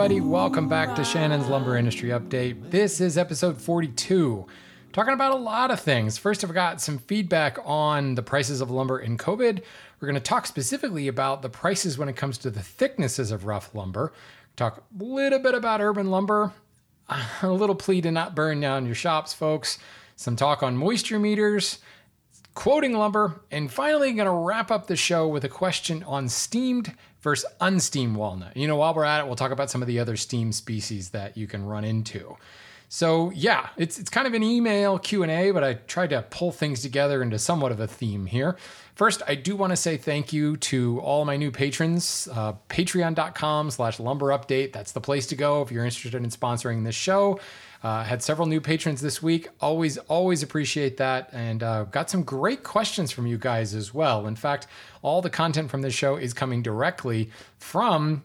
everybody. Welcome back to Shannon's Lumber Industry Update. This is episode 42. Talking about a lot of things. First, I've got some feedback on the prices of lumber in COVID. We're going to talk specifically about the prices when it comes to the thicknesses of rough lumber. Talk a little bit about urban lumber. A little plea to not burn down your shops, folks. Some talk on moisture meters quoting lumber, and finally, going to wrap up the show with a question on steamed versus unsteamed walnut. You know, while we're at it, we'll talk about some of the other steam species that you can run into. So yeah, it's it's kind of an email Q and A, but I tried to pull things together into somewhat of a theme here. First, I do want to say thank you to all my new patrons. Uh, Patreon.com slash lumber update. That's the place to go if you're interested in sponsoring this show. Uh, had several new patrons this week. Always, always appreciate that. And uh, got some great questions from you guys as well. In fact, all the content from this show is coming directly from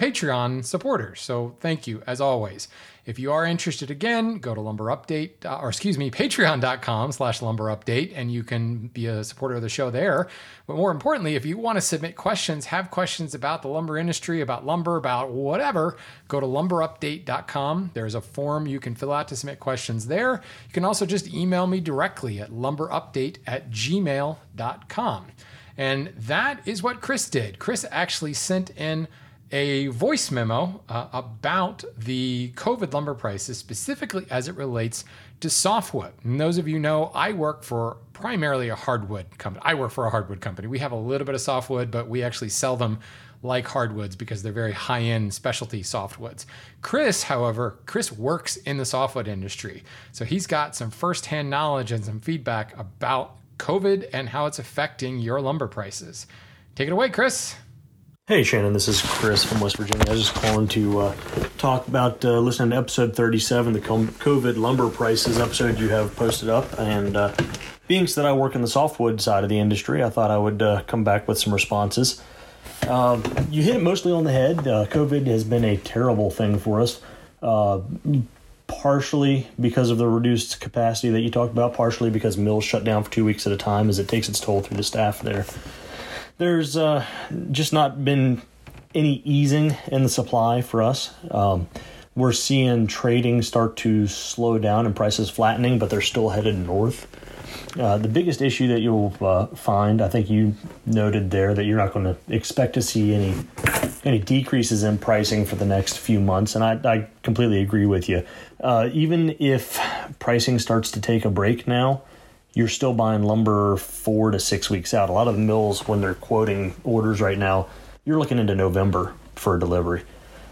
Patreon supporters. So thank you as always. If you are interested again, go to lumber update uh, or excuse me, patreon.com slash lumber update and you can be a supporter of the show there. But more importantly, if you want to submit questions, have questions about the lumber industry, about lumber, about whatever, go to lumberupdate.com. There's a form you can fill out to submit questions there. You can also just email me directly at lumberupdate at gmail.com. And that is what Chris did. Chris actually sent in a voice memo uh, about the COVID lumber prices, specifically as it relates to softwood. And those of you know, I work for primarily a hardwood company. I work for a hardwood company. We have a little bit of softwood, but we actually sell them like hardwoods because they're very high end specialty softwoods. Chris, however, Chris works in the softwood industry. So he's got some firsthand knowledge and some feedback about COVID and how it's affecting your lumber prices. Take it away, Chris. Hey Shannon, this is Chris from West Virginia. I was just calling to uh, talk about uh, listening to episode 37, the COVID lumber prices episode you have posted up. And uh, being that I work in the softwood side of the industry, I thought I would uh, come back with some responses. Um, you hit it mostly on the head. Uh, COVID has been a terrible thing for us. Uh, partially because of the reduced capacity that you talked about, partially because mills shut down for two weeks at a time as it takes its toll through the staff there there's uh, just not been any easing in the supply for us. Um, we're seeing trading start to slow down and prices flattening, but they're still headed north. Uh, the biggest issue that you'll uh, find, I think you noted there, that you're not going to expect to see any any decreases in pricing for the next few months, and I, I completely agree with you. Uh, even if pricing starts to take a break now, you're still buying lumber four to six weeks out. A lot of the mills, when they're quoting orders right now, you're looking into November for a delivery.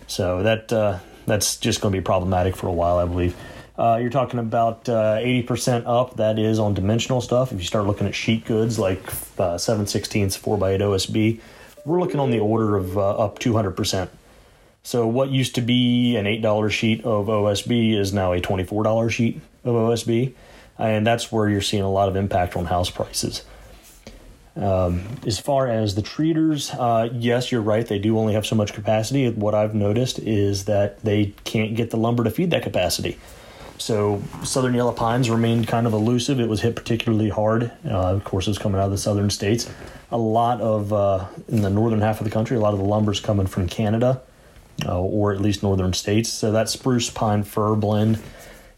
So that uh, that's just going to be problematic for a while, I believe. Uh, you're talking about uh, 80% up. That is on dimensional stuff. If you start looking at sheet goods like uh, 7 16ths 4x8 OSB, we're looking on the order of uh, up 200%. So what used to be an $8 sheet of OSB is now a $24 sheet of OSB and that's where you're seeing a lot of impact on house prices. Um, as far as the treaters, uh, yes, you're right. They do only have so much capacity. What I've noticed is that they can't get the lumber to feed that capacity. So southern yellow pines remained kind of elusive. It was hit particularly hard. Uh, of course, it was coming out of the southern states. A lot of uh, in the northern half of the country, a lot of the lumber's coming from Canada, uh, or at least northern states. So that spruce pine fir blend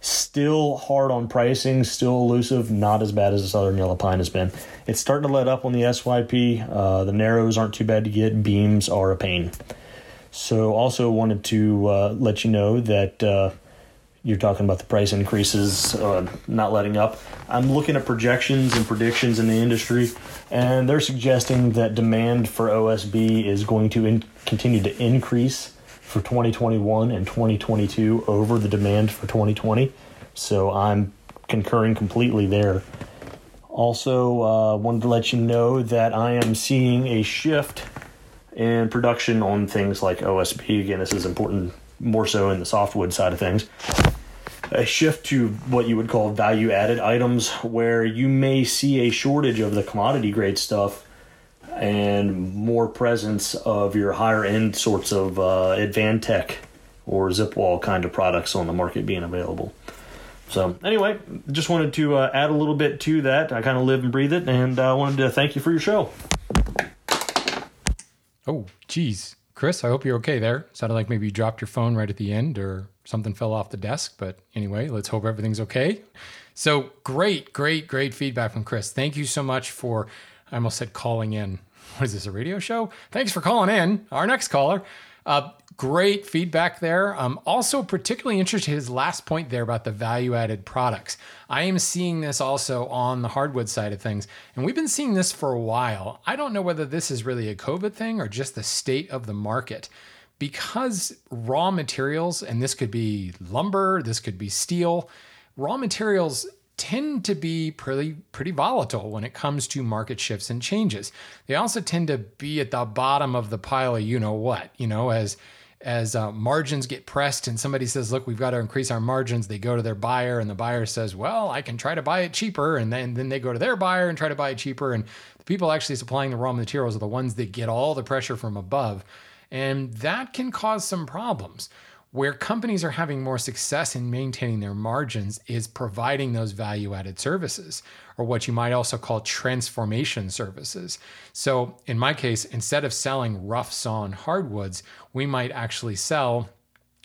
Still hard on pricing, still elusive, not as bad as the Southern Yellow Pine has been. It's starting to let up on the SYP. Uh, the narrows aren't too bad to get, beams are a pain. So, also wanted to uh, let you know that uh, you're talking about the price increases uh, not letting up. I'm looking at projections and predictions in the industry, and they're suggesting that demand for OSB is going to in- continue to increase for 2021 and 2022 over the demand for 2020. So I'm concurring completely there. Also, uh, wanted to let you know that I am seeing a shift in production on things like OSB. Again, this is important more so in the softwood side of things. A shift to what you would call value added items, where you may see a shortage of the commodity grade stuff and more presence of your higher end sorts of uh, Advantech or Zipwall kind of products on the market being available. So anyway, just wanted to uh, add a little bit to that. I kind of live and breathe it, and I uh, wanted to thank you for your show. Oh, geez. Chris, I hope you're okay there. Sounded like maybe you dropped your phone right at the end or something fell off the desk. But anyway, let's hope everything's okay. So great, great, great feedback from Chris. Thank you so much for, I almost said calling in. What is this, a radio show? Thanks for calling in. Our next caller. Uh, great feedback there. I'm also particularly interested in his last point there about the value added products. I am seeing this also on the hardwood side of things, and we've been seeing this for a while. I don't know whether this is really a COVID thing or just the state of the market. Because raw materials, and this could be lumber, this could be steel, raw materials tend to be pretty pretty volatile when it comes to market shifts and changes. They also tend to be at the bottom of the pile of you know what, you know, as as uh, margins get pressed and somebody says, "Look, we've got to increase our margins," they go to their buyer and the buyer says, "Well, I can try to buy it cheaper," and then then they go to their buyer and try to buy it cheaper, and the people actually supplying the raw materials are the ones that get all the pressure from above, and that can cause some problems. Where companies are having more success in maintaining their margins is providing those value added services, or what you might also call transformation services. So, in my case, instead of selling rough sawn hardwoods, we might actually sell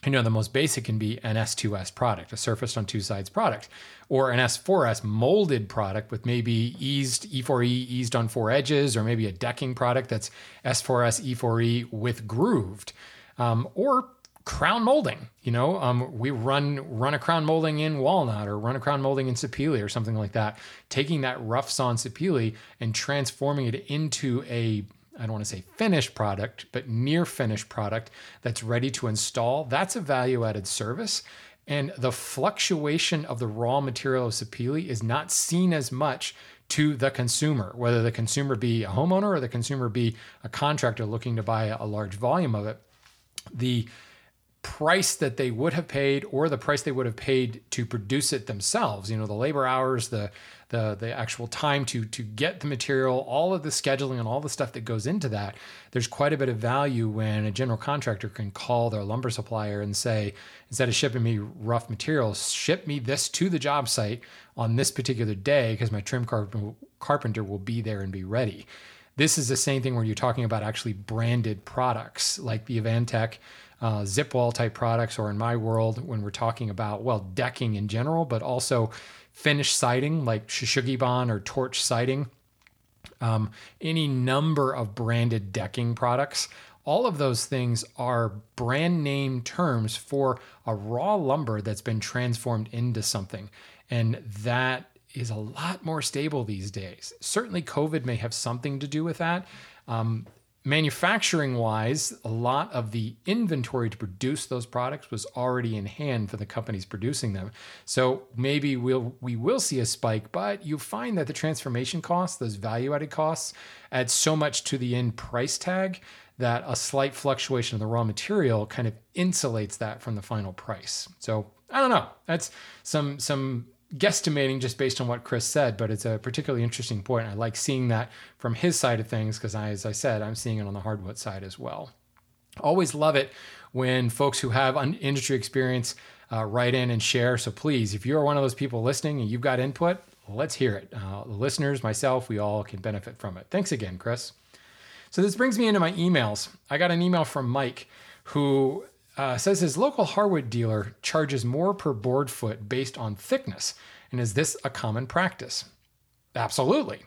you know, the most basic can be an S2S product, a surfaced on two sides product, or an S4S molded product with maybe eased E4E eased on four edges, or maybe a decking product that's S4S E4E with grooved, um, or crown molding. You know, um, we run run a crown molding in walnut or run a crown molding in sapele or something like that. Taking that rough sawn sapele and transforming it into a I don't want to say finished product, but near finished product that's ready to install. That's a value added service. And the fluctuation of the raw material of sapele is not seen as much to the consumer, whether the consumer be a homeowner or the consumer be a contractor looking to buy a large volume of it. The price that they would have paid or the price they would have paid to produce it themselves. You know the labor hours the the the actual time to to get the material all of the scheduling and all the stuff that goes into that there's quite a bit of value when a general contractor can call their lumber supplier and say instead of shipping me rough materials ship me this to the job site on this particular day because my trim carpenter will be there and be ready. This is the same thing where you're talking about actually branded products like the Advantech uh, zip wall type products, or in my world, when we're talking about, well, decking in general, but also finished siding like shou sugi ban or Torch siding, um, any number of branded decking products. All of those things are brand name terms for a raw lumber that's been transformed into something. And that is a lot more stable these days. Certainly, COVID may have something to do with that. Um, manufacturing wise, a lot of the inventory to produce those products was already in hand for the companies producing them. So maybe we'll we will see a spike, but you find that the transformation costs, those value-added costs, add so much to the end price tag that a slight fluctuation of the raw material kind of insulates that from the final price. So I don't know. That's some some guesstimating just based on what Chris said, but it's a particularly interesting point. I like seeing that from his side of things because, as I said, I'm seeing it on the hardwood side as well. Always love it when folks who have industry experience uh, write in and share. So please, if you're one of those people listening and you've got input, let's hear it. Uh, the listeners, myself, we all can benefit from it. Thanks again, Chris. So this brings me into my emails. I got an email from Mike who uh, says his local hardwood dealer charges more per board foot based on thickness. And is this a common practice? Absolutely.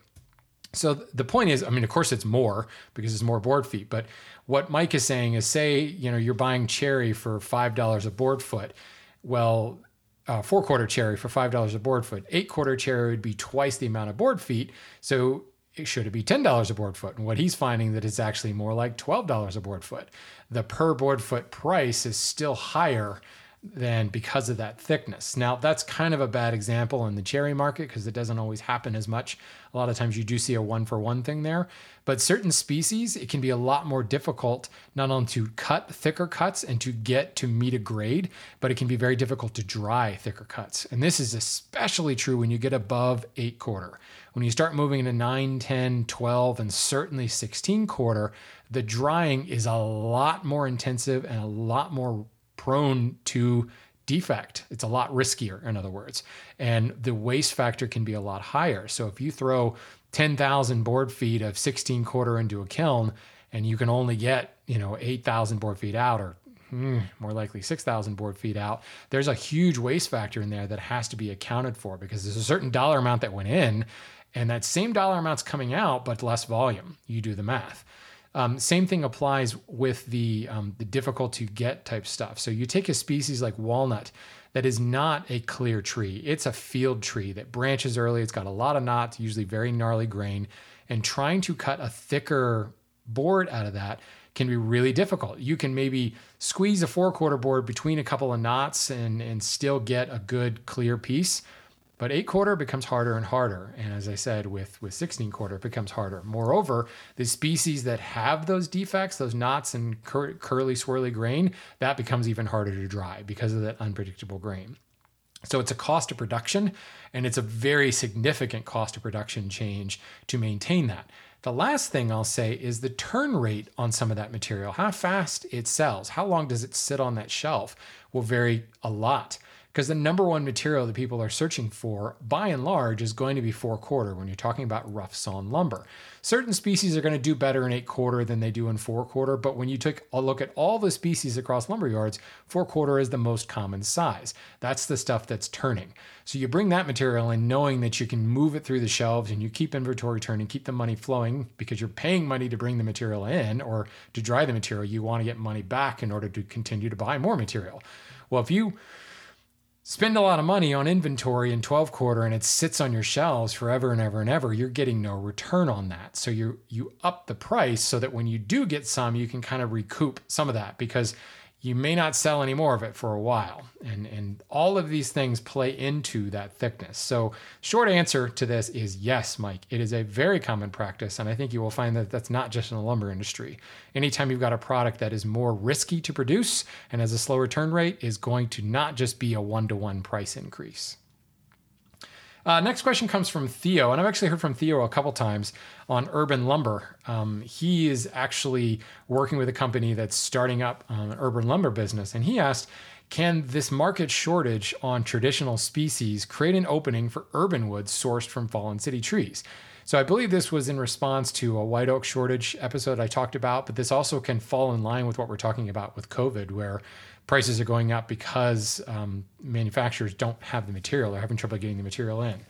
So the point is, I mean, of course it's more because it's more board feet. But what Mike is saying is, say, you know, you're buying cherry for five dollars a board foot. Well, uh, four quarter cherry for five dollars a board foot. Eight quarter cherry would be twice the amount of board feet. So should it be $10 a board foot? And what he's finding that it's actually more like $12 a board foot. The per board foot price is still higher than because of that thickness. Now, that's kind of a bad example in the cherry market because it doesn't always happen as much. A lot of times you do see a one for one thing there, but certain species, it can be a lot more difficult not only to cut thicker cuts and to get to meet a grade, but it can be very difficult to dry thicker cuts. And this is especially true when you get above eight quarter. When you start moving into 9, 10, 12, and certainly 16 quarter, the drying is a lot more intensive and a lot more prone to defect. It's a lot riskier, in other words. And the waste factor can be a lot higher. So if you throw 10,000 board feet of 16 quarter into a kiln, and you can only get, you know, 8,000 board feet out or hmm, more likely 6,000 board feet out, there's a huge waste factor in there that has to be accounted for because there's a certain dollar amount that went in and that same dollar amount's coming out, but less volume. You do the math. Um, same thing applies with the um, the difficult to get type stuff. So you take a species like walnut that is not a clear tree. It's a field tree that branches early. It's got a lot of knots, usually very gnarly grain, and trying to cut a thicker board out of that can be really difficult. You can maybe squeeze a four quarter board between a couple of knots and and still get a good clear piece but eight quarter becomes harder and harder. And as I said, with, with 16 quarter, it becomes harder. Moreover, the species that have those defects, those knots and cur- curly, swirly grain, that becomes even harder to dry because of that unpredictable grain. So it's a cost of production, and it's a very significant cost of production change to maintain that. The last thing I'll say is the turn rate on some of that material. How fast it sells, how long does it sit on that shelf will vary a lot because the number one material that people are searching for by and large is going to be four quarter when you're talking about rough sawn lumber. Certain species are going to do better in eight quarter than they do in four quarter, but when you take a look at all the species across lumber yards, four quarter is the most common size. That's the stuff that's turning. So you bring that material in knowing that you can move it through the shelves and you keep inventory turning, keep the money flowing because you're paying money to bring the material in or to dry the material. You want to get money back in order to continue to buy more material. Well, if you spend a lot of money on inventory in 12 quarter and it sits on your shelves forever and ever and ever you're getting no return on that. So you you up the price so that when you do get some you can kind of recoup some of that because you may not sell any more of it for a while. And, and all of these things play into that thickness. So, short answer to this is yes, Mike. It is a very common practice. And I think you will find that that's not just in the lumber industry. Anytime you've got a product that is more risky to produce and has a slower turn rate, is going to not just be a one to one price increase. Uh, next question comes from Theo, and I've actually heard from Theo a couple times on urban lumber. Um, he is actually working with a company that's starting up um, an urban lumber business, and he asked, "Can this market shortage on traditional species create an opening for urban woods sourced from fallen city trees?" So I believe this was in response to a white oak shortage episode I talked about, but this also can fall in line with what we're talking about with COVID, where prices are going up because um, manufacturers don't have the material. They're having trouble getting the material in.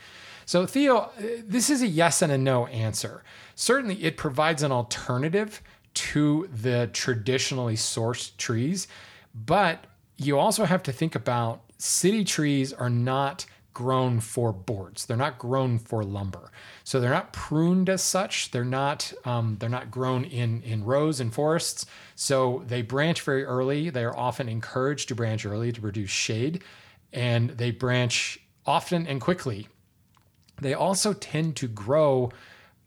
So, Theo, uh, this is a yes and a no answer. Certainly, it provides an alternative to the traditionally sourced trees, but you also have to think about city trees are not grown for boards. They're not grown for lumber. So they're not pruned as such. They're not um, they're not grown in in rows and forests. So they branch very early. They are often encouraged to branch early to produce shade, and they branch often and quickly. They also tend to grow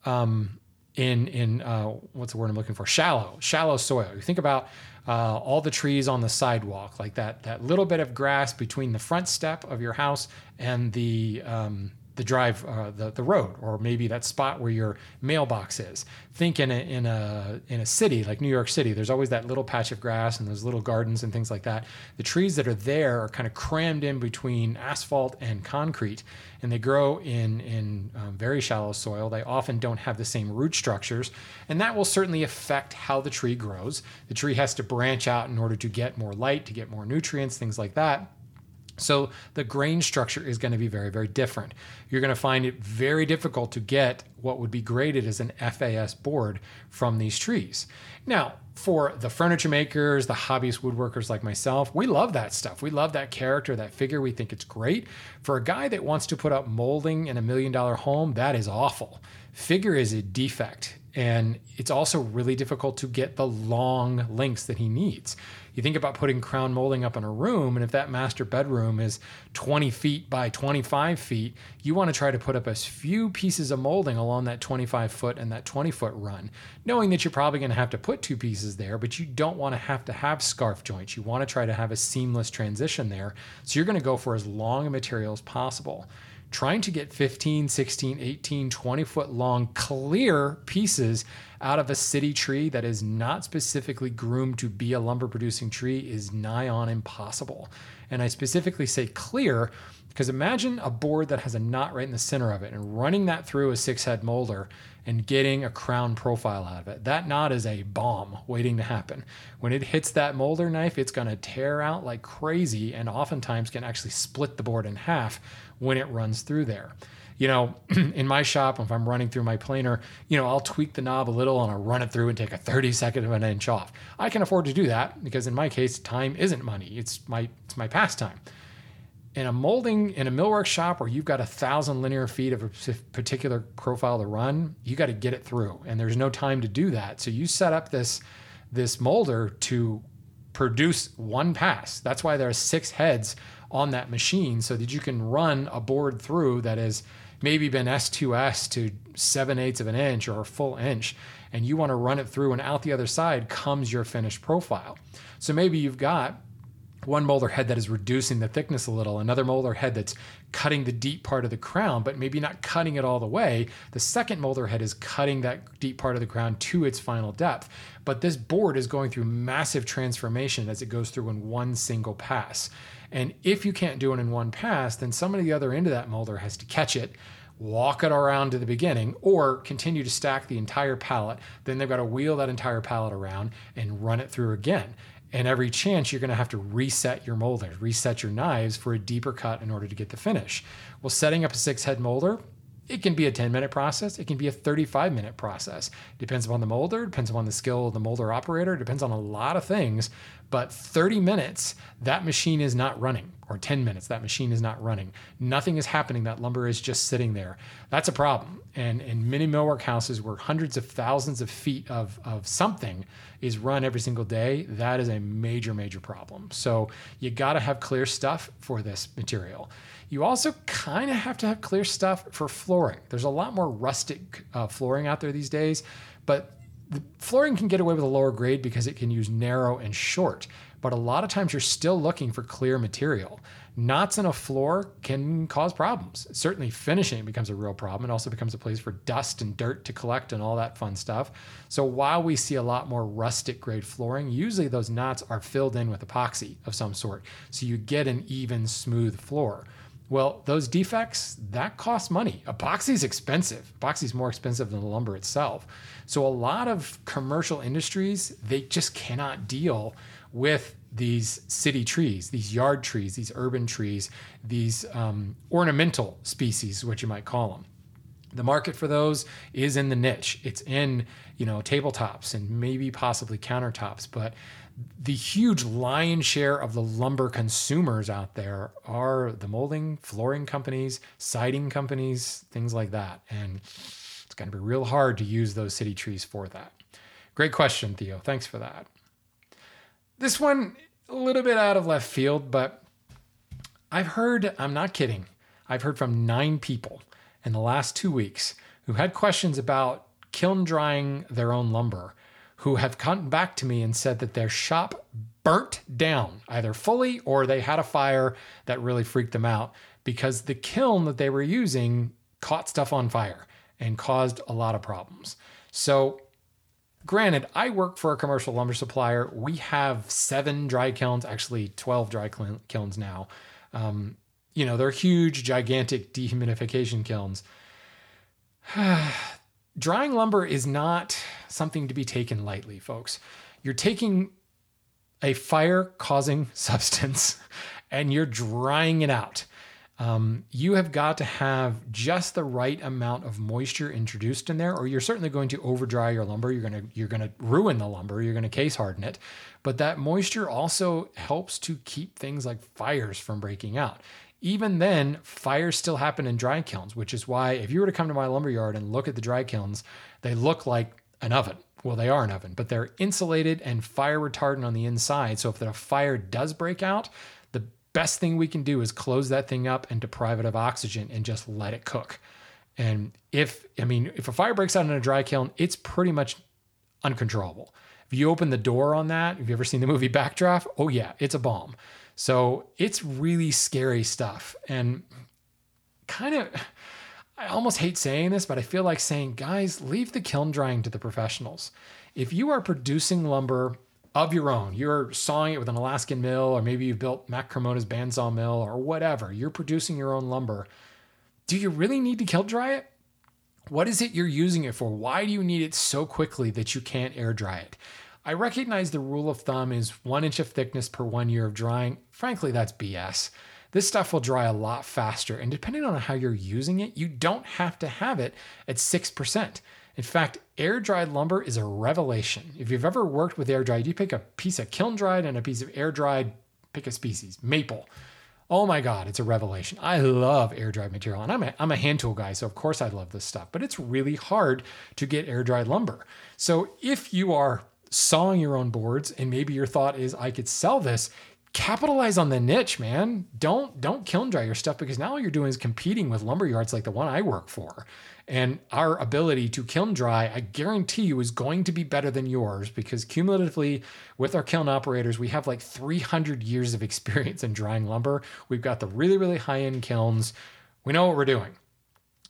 um, in in uh, what's the word I'm looking for? Shallow, shallow soil. You think about uh, all the trees on the sidewalk, like that that little bit of grass between the front step of your house and the um, the drive, uh, the the road, or maybe that spot where your mailbox is. Think in a in a in a city like New York City. There's always that little patch of grass and those little gardens and things like that. The trees that are there are kind of crammed in between asphalt and concrete, and they grow in in um, very shallow soil. They often don't have the same root structures, and that will certainly affect how the tree grows. The tree has to branch out in order to get more light, to get more nutrients, things like that. So the grain structure is going to be very, very different. You're going to find it very difficult to get what would be graded as an FAS board from these trees. Now, for the furniture makers, the hobbyist woodworkers like myself, we love that stuff. We love that character, that figure. We think it's great. For a guy that wants to put up molding in a million dollar home, that is awful. Figure is a defect. And it's also really difficult to get the long lengths that he needs you think about putting crown molding up in a room, and if that master bedroom is 20 feet by 25 feet, you want to try to put up as few pieces of molding along that 25 foot and that 20 foot run, knowing that you're probably going to have to put two pieces there, but you don't want to have to have scarf joints. You want to try to have a seamless transition there. So you're going to go for as long a material as possible trying to get 15, 16, 18, 20 foot long clear pieces out of a city tree that is not specifically groomed to be a lumber producing tree is nigh on impossible. And I specifically say clear Because imagine a board that has a knot right in the center of it and running that through a six head molder and getting a crown profile out of it. That knot is a bomb waiting to happen. When it hits that molder knife, it's going to tear out like crazy and oftentimes can actually split the board in half when it runs through there. You know, in my shop, if I'm running through my planer, you know, I'll tweak the knob a little and I'll run it through and take a 30 second of an inch off. I can afford to do that because in my case, time isn't money. It's my it's my pastime in a molding in a millwork shop where you've got a thousand linear feet of a particular profile to run, you got to get it through, and there's no time to do that. So you set up this this molder to produce one pass. That's why there are six heads on that machine, so that you can run a board through that has maybe been S2S to seven eighths of an inch or a full inch, and you want to run it through, and out the other side comes your finished profile. So maybe you've got one molder head that is reducing the thickness a little, another molder head that's cutting the deep part of the crown, but maybe not cutting it all the way. The second molder head is cutting that deep part of the crown to its final depth. But this board is going through massive transformation as it goes through in one single pass. And if you can't do it in one pass, then somebody at the other end of that molder has to catch it, walk it around to the beginning, or continue to stack the entire pallet. Then they've got to wheel that entire pallet around and run it through again. And every chance you're going to have to reset your molders, reset your knives for a deeper cut in order to get the finish. Well, setting up a six head molder, it can be a 10 minute process. It can be a 35 minute process. Depends upon the molder, depends upon the skill of the molder operator, depends on a lot of things. But 30 minutes, that machine is not running, or 10 minutes, that machine is not running. Nothing is happening. That lumber is just sitting there. That's a problem. And in many millwork houses where hundreds of thousands of feet of, of something is run every single day, that is a major, major problem. So you got to have clear stuff for this material. You also kind of have to have clear stuff for flooring. There's a lot more rustic uh, flooring out there these days, but the flooring can get away with a lower grade because it can use narrow and short, but a lot of times you're still looking for clear material. Knots in a floor can cause problems. Certainly, finishing becomes a real problem. It also becomes a place for dust and dirt to collect and all that fun stuff. So, while we see a lot more rustic grade flooring, usually those knots are filled in with epoxy of some sort. So, you get an even, smooth floor. Well, those defects, that costs money. Epoxy is expensive. Epoxy is more expensive than the lumber itself. So a lot of commercial industries, they just cannot deal with these city trees, these yard trees, these urban trees, these um, ornamental species, what you might call them. The market for those is in the niche. It's in, you know, tabletops and maybe possibly countertops, but the huge lion's share of the lumber consumers out there are the molding, flooring companies, siding companies, things like that. And it's going to be real hard to use those city trees for that. Great question, Theo. Thanks for that. This one, a little bit out of left field, but I've heard, I'm not kidding, I've heard from nine people in the last two weeks who had questions about kiln drying their own lumber who have come back to me and said that their shop burnt down either fully or they had a fire that really freaked them out because the kiln that they were using caught stuff on fire and caused a lot of problems. So, granted, I work for a commercial lumber supplier. We have seven dry kilns, actually 12 dry kilns now. Um, you know, they're huge, gigantic dehumidification kilns. Drying lumber is not something to be taken lightly, folks. You're taking a fire causing substance and you're drying it out. Um, you have got to have just the right amount of moisture introduced in there, or you're certainly going to overdry your lumber. You're gonna you're gonna ruin the lumber. You're gonna case harden it. But that moisture also helps to keep things like fires from breaking out. Even then, fires still happen in dry kilns, which is why if you were to come to my lumber yard and look at the dry kilns, they look like an oven. Well, they are an oven, but they're insulated and fire retardant on the inside. So if the fire does break out, the best thing we can do is close that thing up and deprive it of oxygen and just let it cook. And if, I mean, if a fire breaks out in a dry kiln, it's pretty much uncontrollable. If you open the door on that, have you ever seen the movie Backdraft? Oh, yeah, it's a bomb. So it's really scary stuff. And kind of, I almost hate saying this, but I feel like saying, guys, leave the kiln drying to the professionals. If you are producing lumber of your own. You're sawing it with an Alaskan mill, or maybe you've built Matt Cremona's bandsaw mill, or whatever. You're producing your own lumber. Do you really need to kiln dry it? What is it you're using it for? Why do you need it so quickly that you can't air dry it? I recognize the rule of thumb is one inch of thickness per one year of drying. Frankly, that's BS. This stuff will dry a lot faster, and depending on how you're using it, you don't have to have it at 6%. In fact, air dried lumber is a revelation. If you've ever worked with air dried, you pick a piece of kiln dried and a piece of air dried, pick a species, maple. Oh my God, it's a revelation. I love air dried material, and I'm a, I'm a hand tool guy, so of course I love this stuff, but it's really hard to get air dried lumber. So if you are sawing your own boards and maybe your thought is I could sell this, capitalize on the niche, man. Don't don't kiln dry your stuff because now all you're doing is competing with lumber yards like the one I work for. And our ability to kiln dry, I guarantee you, is going to be better than yours because cumulatively, with our kiln operators, we have like 300 years of experience in drying lumber. We've got the really, really high end kilns. We know what we're doing.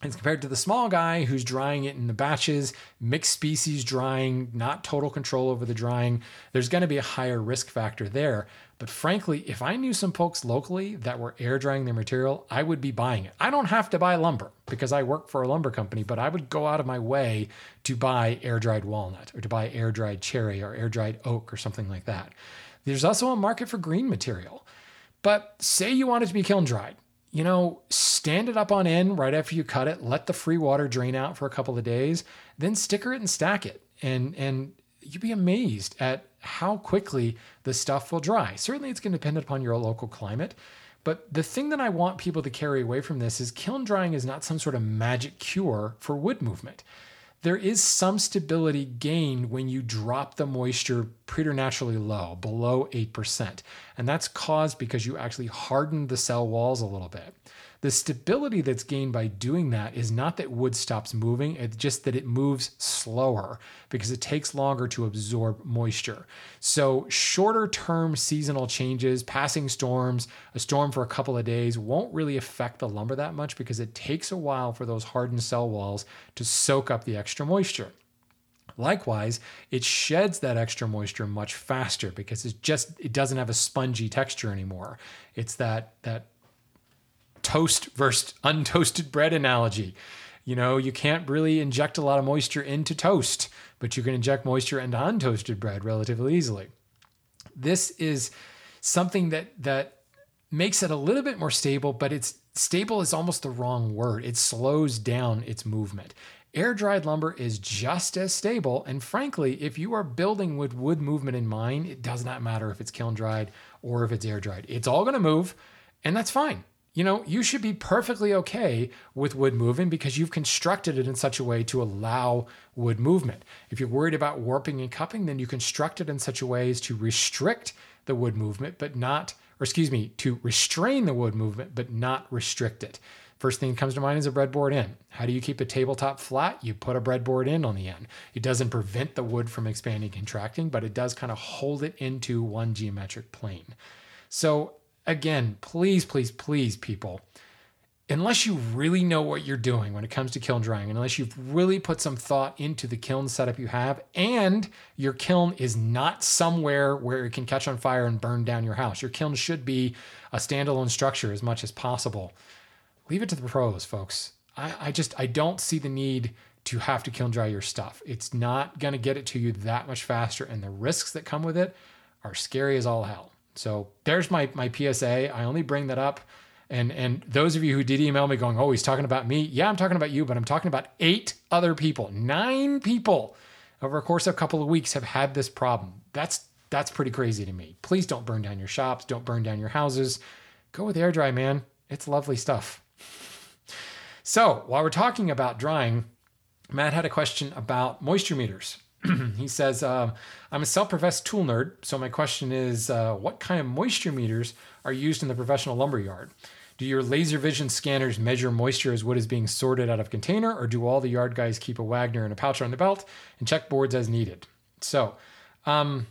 As compared to the small guy who's drying it in the batches, mixed species drying, not total control over the drying, there's going to be a higher risk factor there. But frankly, if I knew some folks locally that were air drying their material, I would be buying it. I don't have to buy lumber because I work for a lumber company, but I would go out of my way to buy air dried walnut or to buy air dried cherry or air dried oak or something like that. There's also a market for green material. But say you want it to be kiln dried you know, stand it up on end right after you cut it, let the free water drain out for a couple of days, then sticker it and stack it. And and you'd be amazed at how quickly the stuff will dry. Certainly it's going to depend upon your local climate. But the thing that I want people to carry away from this is kiln drying is not some sort of magic cure for wood movement there is some stability gained when you drop the moisture preternaturally low, below 8%. And that's caused because you actually harden the cell walls a little bit. The stability that's gained by doing that is not that wood stops moving, it's just that it moves slower because it takes longer to absorb moisture. So, shorter term seasonal changes, passing storms, a storm for a couple of days won't really affect the lumber that much because it takes a while for those hardened cell walls to soak up the extra moisture. Likewise, it sheds that extra moisture much faster because it's just it doesn't have a spongy texture anymore. It's that that toast versus untoasted bread analogy. You know, you can't really inject a lot of moisture into toast, but you can inject moisture into untoasted bread relatively easily. This is something that that makes it a little bit more stable, but it's stable is almost the wrong word. It slows down its movement. Air dried lumber is just as stable. And frankly, if you are building with wood movement in mind, it does not matter if it's kiln dried or if it's air dried. It's all going to move, and that's fine you know, you should be perfectly okay with wood moving because you've constructed it in such a way to allow wood movement. If you're worried about warping and cupping, then you construct it in such a way as to restrict the wood movement, but not, or excuse me, to restrain the wood movement, but not restrict it. First thing that comes to mind is a breadboard in. How do you keep a tabletop flat? You put a breadboard in on the end. It doesn't prevent the wood from expanding, contracting, but it does kind of hold it into one geometric plane. So again, please, please, please, people, unless you really know what you're doing when it comes to kiln drying, and unless you've really put some thought into the kiln setup you have, and your kiln is not somewhere where it can catch on fire and burn down your house, your kiln should be a standalone structure as much as possible. Leave it to the pros, folks. I, I just I don't see the need to have to kiln dry your stuff. It's not going to get it to you that much faster, and the risks that come with it are scary as all hell. So there's my my PSA. I only bring that up. And, and those of you who did email me going, oh, he's talking about me. Yeah, I'm talking about you, but I'm talking about eight other people, nine people over a course of a couple of weeks have had this problem. That's that's pretty crazy to me. Please don't burn down your shops. Don't burn down your houses. Go with air dry, man. It's lovely stuff. So while we're talking about drying, Matt had a question about moisture meters. he says, uh, I'm a self professed tool nerd, so my question is uh, what kind of moisture meters are used in the professional lumber yard? Do your laser vision scanners measure moisture as wood is being sorted out of container, or do all the yard guys keep a Wagner and a pouch on the belt and check boards as needed? So, um,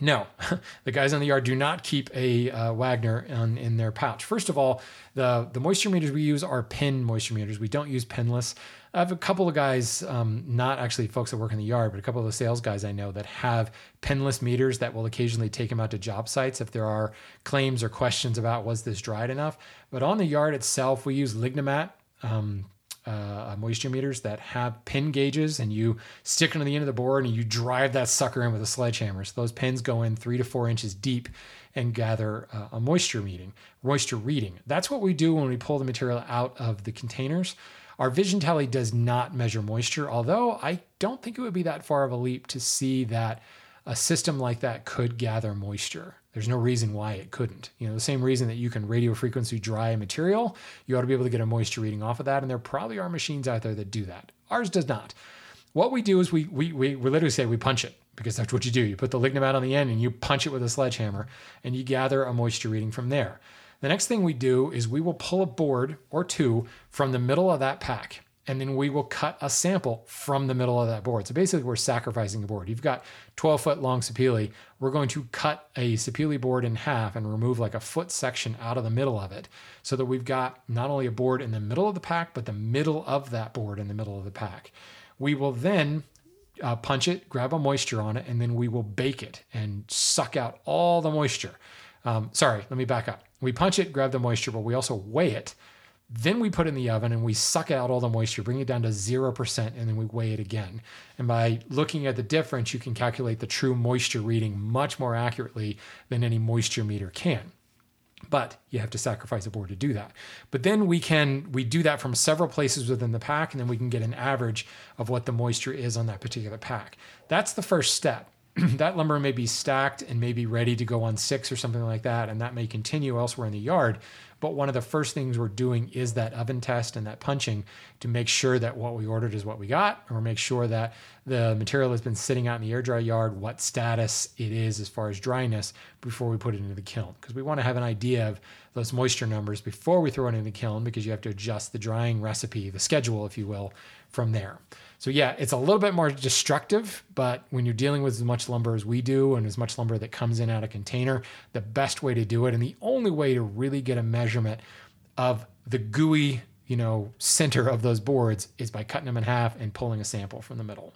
No, the guys on the yard do not keep a uh, Wagner in, in their pouch. First of all, the, the moisture meters we use are pin moisture meters. We don't use pinless. I have a couple of guys, um, not actually folks that work in the yard, but a couple of the sales guys I know that have pinless meters that will occasionally take them out to job sites if there are claims or questions about was this dried enough. But on the yard itself, we use Lignomat. Um, uh, moisture meters that have pin gauges and you stick them to the end of the board and you drive that sucker in with a sledgehammer. So those pins go in three to four inches deep and gather uh, a moisture reading. Moisture reading. That's what we do when we pull the material out of the containers. Our vision tally does not measure moisture, although I don't think it would be that far of a leap to see that a system like that could gather moisture. There's no reason why it couldn't. You know, the same reason that you can radio frequency dry a material, you ought to be able to get a moisture reading off of that. And there probably are machines out there that do that. Ours does not. What we do is we we we, we literally say we punch it because that's what you do. You put the Lignomat on the end and you punch it with a sledgehammer and you gather a moisture reading from there. The next thing we do is we will pull a board or two from the middle of that pack and then we will cut a sample from the middle of that board. So basically, we're sacrificing a board. You've got 12 foot long sapele. We're going to cut a sapele board in half and remove like a foot section out of the middle of it so that we've got not only a board in the middle of the pack, but the middle of that board in the middle of the pack. We will then uh, punch it, grab a moisture on it, and then we will bake it and suck out all the moisture. Um, sorry, let me back up. We punch it, grab the moisture, but we also weigh it then we put in the oven and we suck out all the moisture, bring it down to 0%, and then we weigh it again. And by looking at the difference, you can calculate the true moisture reading much more accurately than any moisture meter can. But you have to sacrifice a board to do that. But then we can we do that from several places within the pack, and then we can get an average of what the moisture is on that particular pack. That's the first step. that lumber may be stacked and may be ready to go on six or something like that, and that may continue elsewhere in the yard. But one of the first things we're doing is that oven test and that punching to make sure that what we ordered is what we got, or make sure that the material has been sitting out in the air dry yard, what status it is as far as dryness before we put it into the kiln. Because we want to have an idea of those moisture numbers before we throw it in the kiln, because you have to adjust the drying recipe, the schedule, if you will, from there. So yeah, it's a little bit more destructive, but when you're dealing with as much lumber as we do and as much lumber that comes in out of container, the best way to do it and the only way to really get a measurement of the gooey, you know, center of those boards is by cutting them in half and pulling a sample from the middle.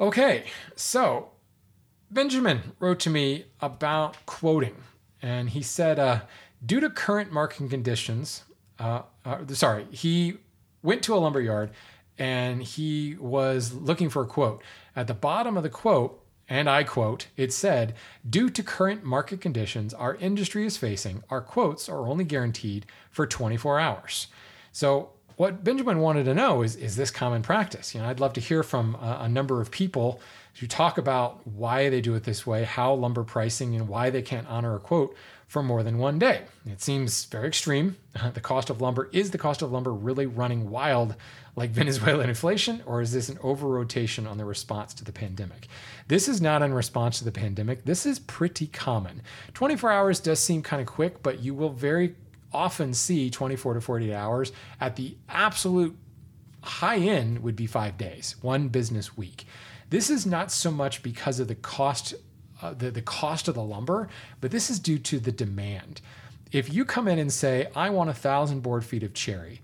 Okay, so Benjamin wrote to me about quoting, and he said, uh, due to current market conditions, uh, uh, sorry, he went to a lumber yard and he was looking for a quote. At the bottom of the quote, and I quote, it said, Due to current market conditions our industry is facing, our quotes are only guaranteed for 24 hours. So, what Benjamin wanted to know is, is this common practice? You know, I'd love to hear from a, a number of people to talk about why they do it this way, how lumber pricing, and why they can't honor a quote for more than one day. It seems very extreme. The cost of lumber is the cost of lumber really running wild like Venezuelan inflation, or is this an over rotation on the response to the pandemic? This is not in response to the pandemic. This is pretty common. 24 hours does seem kind of quick, but you will very often see 24 to 48 hours. At the absolute high end, would be five days, one business week. This is not so much because of the cost, uh, the, the cost of the lumber, but this is due to the demand. If you come in and say, I want a thousand board feet of cherry,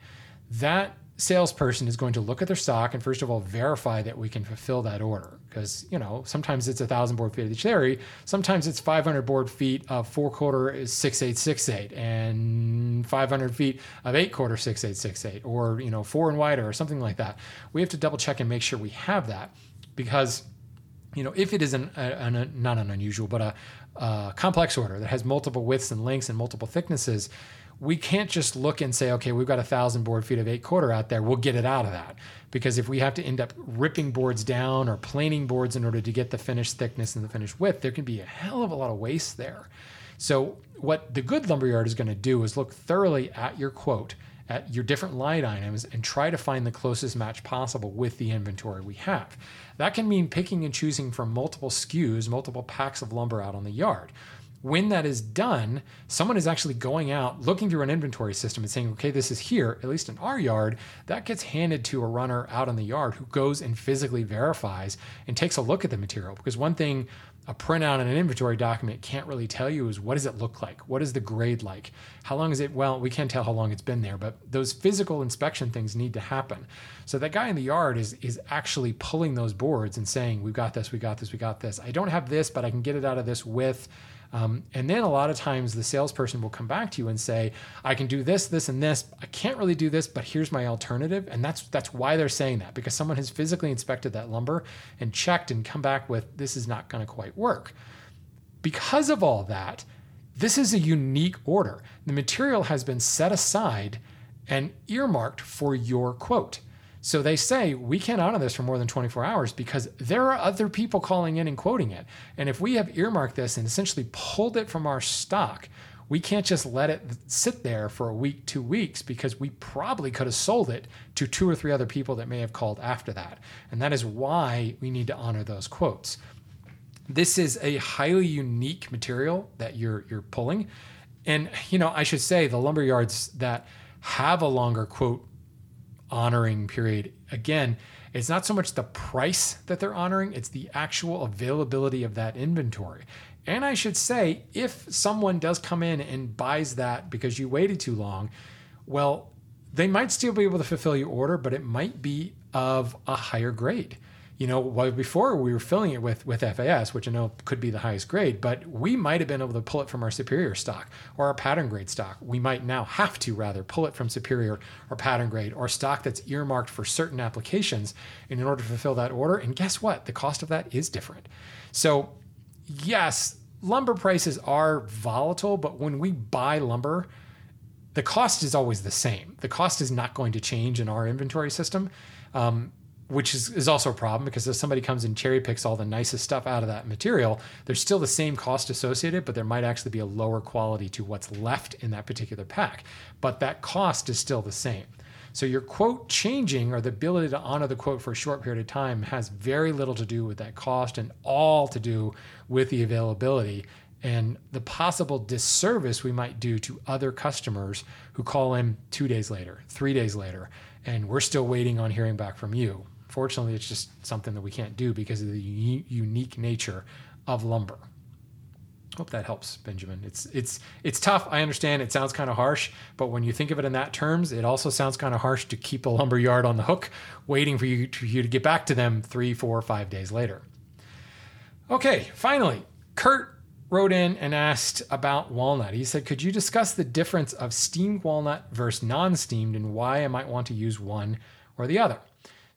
that salesperson is going to look at their stock and first of all verify that we can fulfill that order because you know sometimes it's a thousand board feet of cherry sometimes it's 500 board feet of four quarter is 6868 and 500 feet of eight quarter 6868 or you know four and wider or something like that we have to double check and make sure we have that because you know if it is an, an, not an unusual but a, a complex order that has multiple widths and lengths and multiple thicknesses we can't just look and say, okay, we've got a thousand board feet of eight quarter out there. We'll get it out of that. Because if we have to end up ripping boards down or planing boards in order to get the finished thickness and the finished width, there can be a hell of a lot of waste there. So, what the good lumberyard is going to do is look thoroughly at your quote, at your different line items, and try to find the closest match possible with the inventory we have. That can mean picking and choosing from multiple SKUs, multiple packs of lumber out on the yard when that is done, someone is actually going out, looking through an inventory system and saying, okay, this is here, at least in our yard. That gets handed to a runner out in the yard who goes and physically verifies and takes a look at the material. Because one thing a printout and an inventory document can't really tell you is what does it look like? What is the grade like? How long is it? Well, we can't tell how long it's been there, but those physical inspection things need to happen. So that guy in the yard is is actually pulling those boards and saying, "We've got this, we got this, we got this. I don't have this, but I can get it out of this with." Um, and then a lot of times the salesperson will come back to you and say, I can do this, this, and this. I can't really do this, but here's my alternative. And that's that's why they're saying that, because someone has physically inspected that lumber and checked and come back with this is not going to quite work. Because of all that, this is a unique order. The material has been set aside and earmarked for your quote. So they say we can't honor this for more than 24 hours because there are other people calling in and quoting it. And if we have earmarked this and essentially pulled it from our stock, we can't just let it sit there for a week, two weeks, because we probably could have sold it to two or three other people that may have called after that. And that is why we need to honor those quotes. This is a highly unique material that you're you're pulling. And you know, I should say the lumber yards that have a longer quote honoring period. Again, it's not so much the price that they're honoring, it's the actual availability of that inventory. And I should say, if someone does come in and buys that because you waited too long, well, they might still be able to fulfill your order, but it might be of a higher grade you know, well, before we were filling it with with FAS, which I know could be the highest grade, but we might have been able to pull it from our superior stock or our pattern grade stock. We might now have to rather pull it from superior or pattern grade or stock that's earmarked for certain applications in order to fulfill that order. And guess what? The cost of that is different. So, yes, lumber prices are volatile, but when we buy lumber, the cost is always the same. The cost is not going to change in our inventory system. Um, which is, is also a problem because if somebody comes and cherry picks all the nicest stuff out of that material, there's still the same cost associated, but there might actually be a lower quality to what's left in that particular pack. But that cost is still the same. So your quote changing or the ability to honor the quote for a short period of time has very little to do with that cost and all to do with the availability and the possible disservice we might do to other customers who call in two days later, three days later, and we're still waiting on hearing back from you. Fortunately, it's just something that we can't do because of the u- unique nature of lumber. Hope that helps, Benjamin. It's it's it's tough. I understand. It sounds kind of harsh, but when you think of it in that terms, it also sounds kind of harsh to keep a lumber yard on the hook, waiting for you to, you to get back to them three, four, five days later. Okay, finally, Kurt wrote in and asked about walnut. He said, "Could you discuss the difference of steamed walnut versus non-steamed, and why I might want to use one or the other?"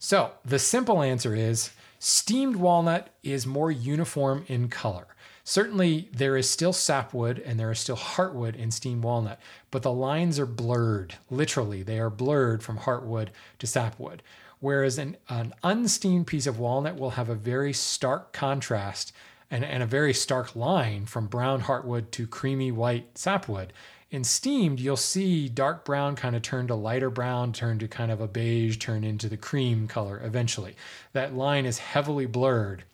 So the simple answer is steamed walnut is more uniform in color. Certainly, there is still sapwood and there is still heartwood in steamed walnut, but the lines are blurred. Literally, they are blurred from heartwood to sapwood. Whereas an, an unsteamed piece of walnut will have a very stark contrast and, and a very stark line from brown heartwood to creamy white sapwood. In steamed, you'll see dark brown kind of turn to lighter brown, turn to kind of a beige, turn into the cream color eventually. That line is heavily blurred,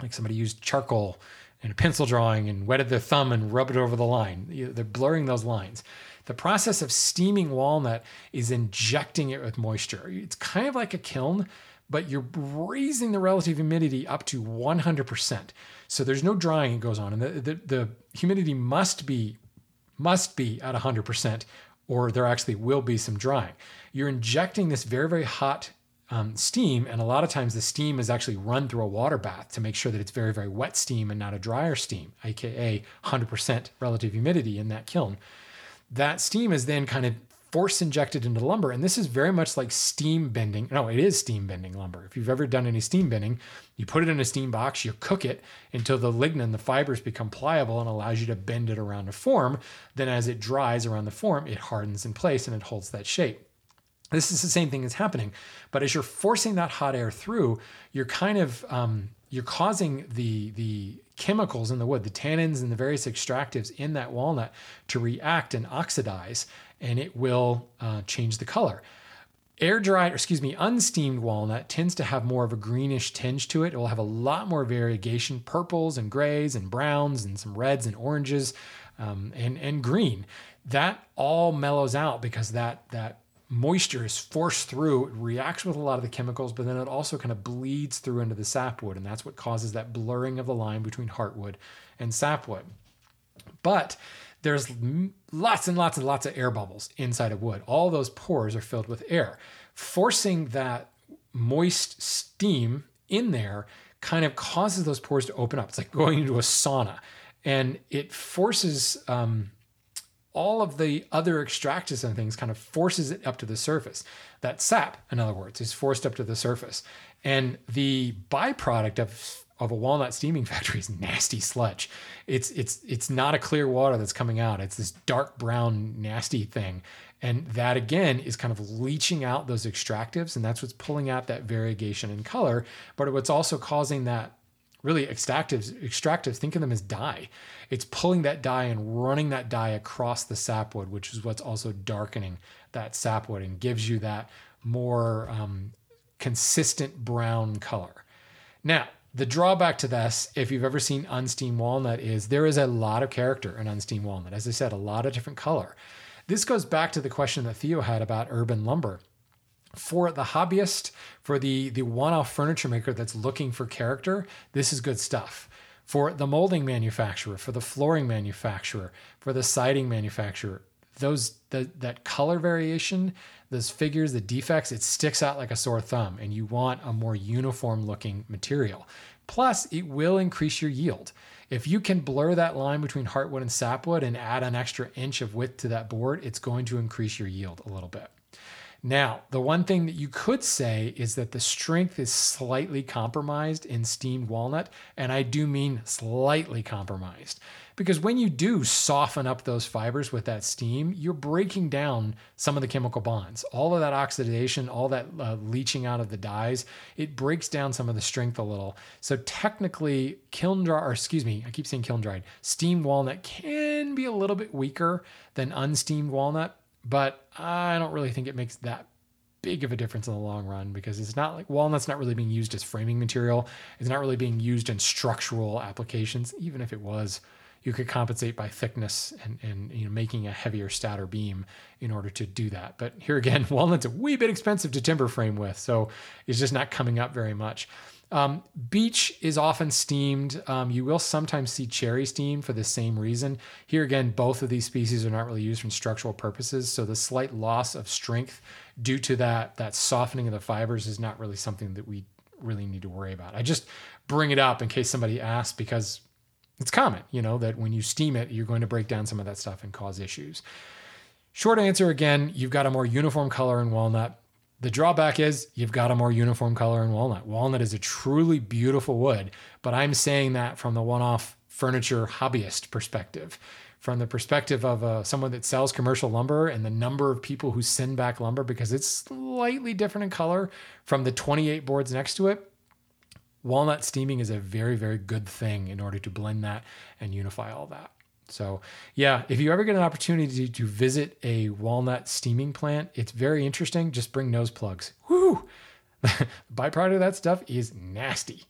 like somebody used charcoal and a pencil drawing and wetted their thumb and rubbed it over the line. They're blurring those lines. The process of steaming walnut is injecting it with moisture. It's kind of like a kiln, but you're raising the relative humidity up to 100%. So there's no drying that goes on. And the, the, the humidity must be must be at 100%, or there actually will be some drying. You're injecting this very, very hot um, steam, and a lot of times the steam is actually run through a water bath to make sure that it's very, very wet steam and not a drier steam, aka 100% relative humidity in that kiln. That steam is then kind of force injected into lumber. And this is very much like steam bending. No, it is steam bending lumber. If you've ever done any steam bending, you put it in a steam box, you cook it until the lignin, the fibers become pliable and allows you to bend it around a form. Then as it dries around the form, it hardens in place and it holds that shape. This is the same thing that's happening. But as you're forcing that hot air through, you're kind of um, you're causing the the chemicals in the wood, the tannins and the various extractives in that walnut to react and oxidize and it will uh, change the color. Air dried, or excuse me, unsteamed walnut tends to have more of a greenish tinge to it. It will have a lot more variegation, purples and grays and browns and some reds and oranges um, and, and green. That all mellows out because that, that moisture is forced through, it reacts with a lot of the chemicals, but then it also kind of bleeds through into the sapwood. And that's what causes that blurring of the line between heartwood and sapwood. But there's lots and lots and lots of air bubbles inside of wood. All those pores are filled with air. Forcing that moist steam in there kind of causes those pores to open up. It's like going into a sauna and it forces um, all of the other extractives and things kind of forces it up to the surface. That sap, in other words, is forced up to the surface. And the byproduct of of a walnut steaming factory is nasty sludge. It's it's it's not a clear water that's coming out. It's this dark brown nasty thing. And that again is kind of leaching out those extractives and that's what's pulling out that variegation in color, but what's also causing that really extractives extractives think of them as dye. It's pulling that dye and running that dye across the sapwood, which is what's also darkening that sapwood and gives you that more um, consistent brown color. Now, the drawback to this, if you've ever seen unsteamed walnut, is there is a lot of character in unsteamed walnut. As I said, a lot of different color. This goes back to the question that Theo had about urban lumber. For the hobbyist, for the, the one off furniture maker that's looking for character, this is good stuff. For the molding manufacturer, for the flooring manufacturer, for the siding manufacturer, those the, that color variation, those figures, the defects, it sticks out like a sore thumb, and you want a more uniform looking material. Plus, it will increase your yield. If you can blur that line between heartwood and sapwood and add an extra inch of width to that board, it's going to increase your yield a little bit. Now, the one thing that you could say is that the strength is slightly compromised in steamed walnut, and I do mean slightly compromised. Because when you do soften up those fibers with that steam, you're breaking down some of the chemical bonds. All of that oxidation, all that uh, leaching out of the dyes, it breaks down some of the strength a little. So technically, kiln dry, or excuse me, I keep saying kiln dried, steamed walnut can be a little bit weaker than unsteamed walnut but I don't really think it makes that big of a difference in the long run because it's not like walnut's not really being used as framing material. It's not really being used in structural applications. Even if it was, you could compensate by thickness and, and you know making a heavier stouter beam in order to do that. But here again, walnut's a wee bit expensive to timber frame with, so it's just not coming up very much. Um, beech is often steamed. Um, you will sometimes see cherry steamed for the same reason. Here again, both of these species are not really used for structural purposes, so the slight loss of strength due to that that softening of the fibers is not really something that we really need to worry about. I just bring it up in case somebody asks because it's common, you know, that when you steam it, you're going to break down some of that stuff and cause issues. Short answer again, you've got a more uniform color in walnut. The drawback is you've got a more uniform color in walnut. Walnut is a truly beautiful wood, but I'm saying that from the one off furniture hobbyist perspective. From the perspective of uh, someone that sells commercial lumber and the number of people who send back lumber because it's slightly different in color from the 28 boards next to it, walnut steaming is a very, very good thing in order to blend that and unify all that. So, yeah, if you ever get an opportunity to visit a walnut steaming plant, it's very interesting. Just bring nose plugs. The byproduct of that stuff is nasty.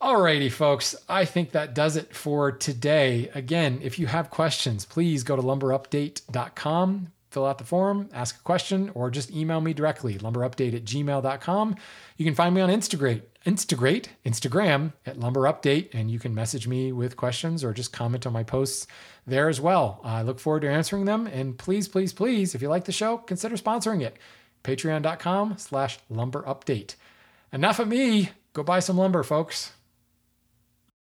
Alrighty, folks, I think that does it for today. Again, if you have questions, please go to lumberupdate.com, fill out the form, ask a question, or just email me directly, lumberupdate at gmail.com. You can find me on Instagram, Instagram, Instagram at Lumber Update, and you can message me with questions or just comment on my posts there as well. I look forward to answering them. And please, please, please, if you like the show, consider sponsoring it. Patreon.com slash lumber update. Enough of me. Go buy some lumber, folks.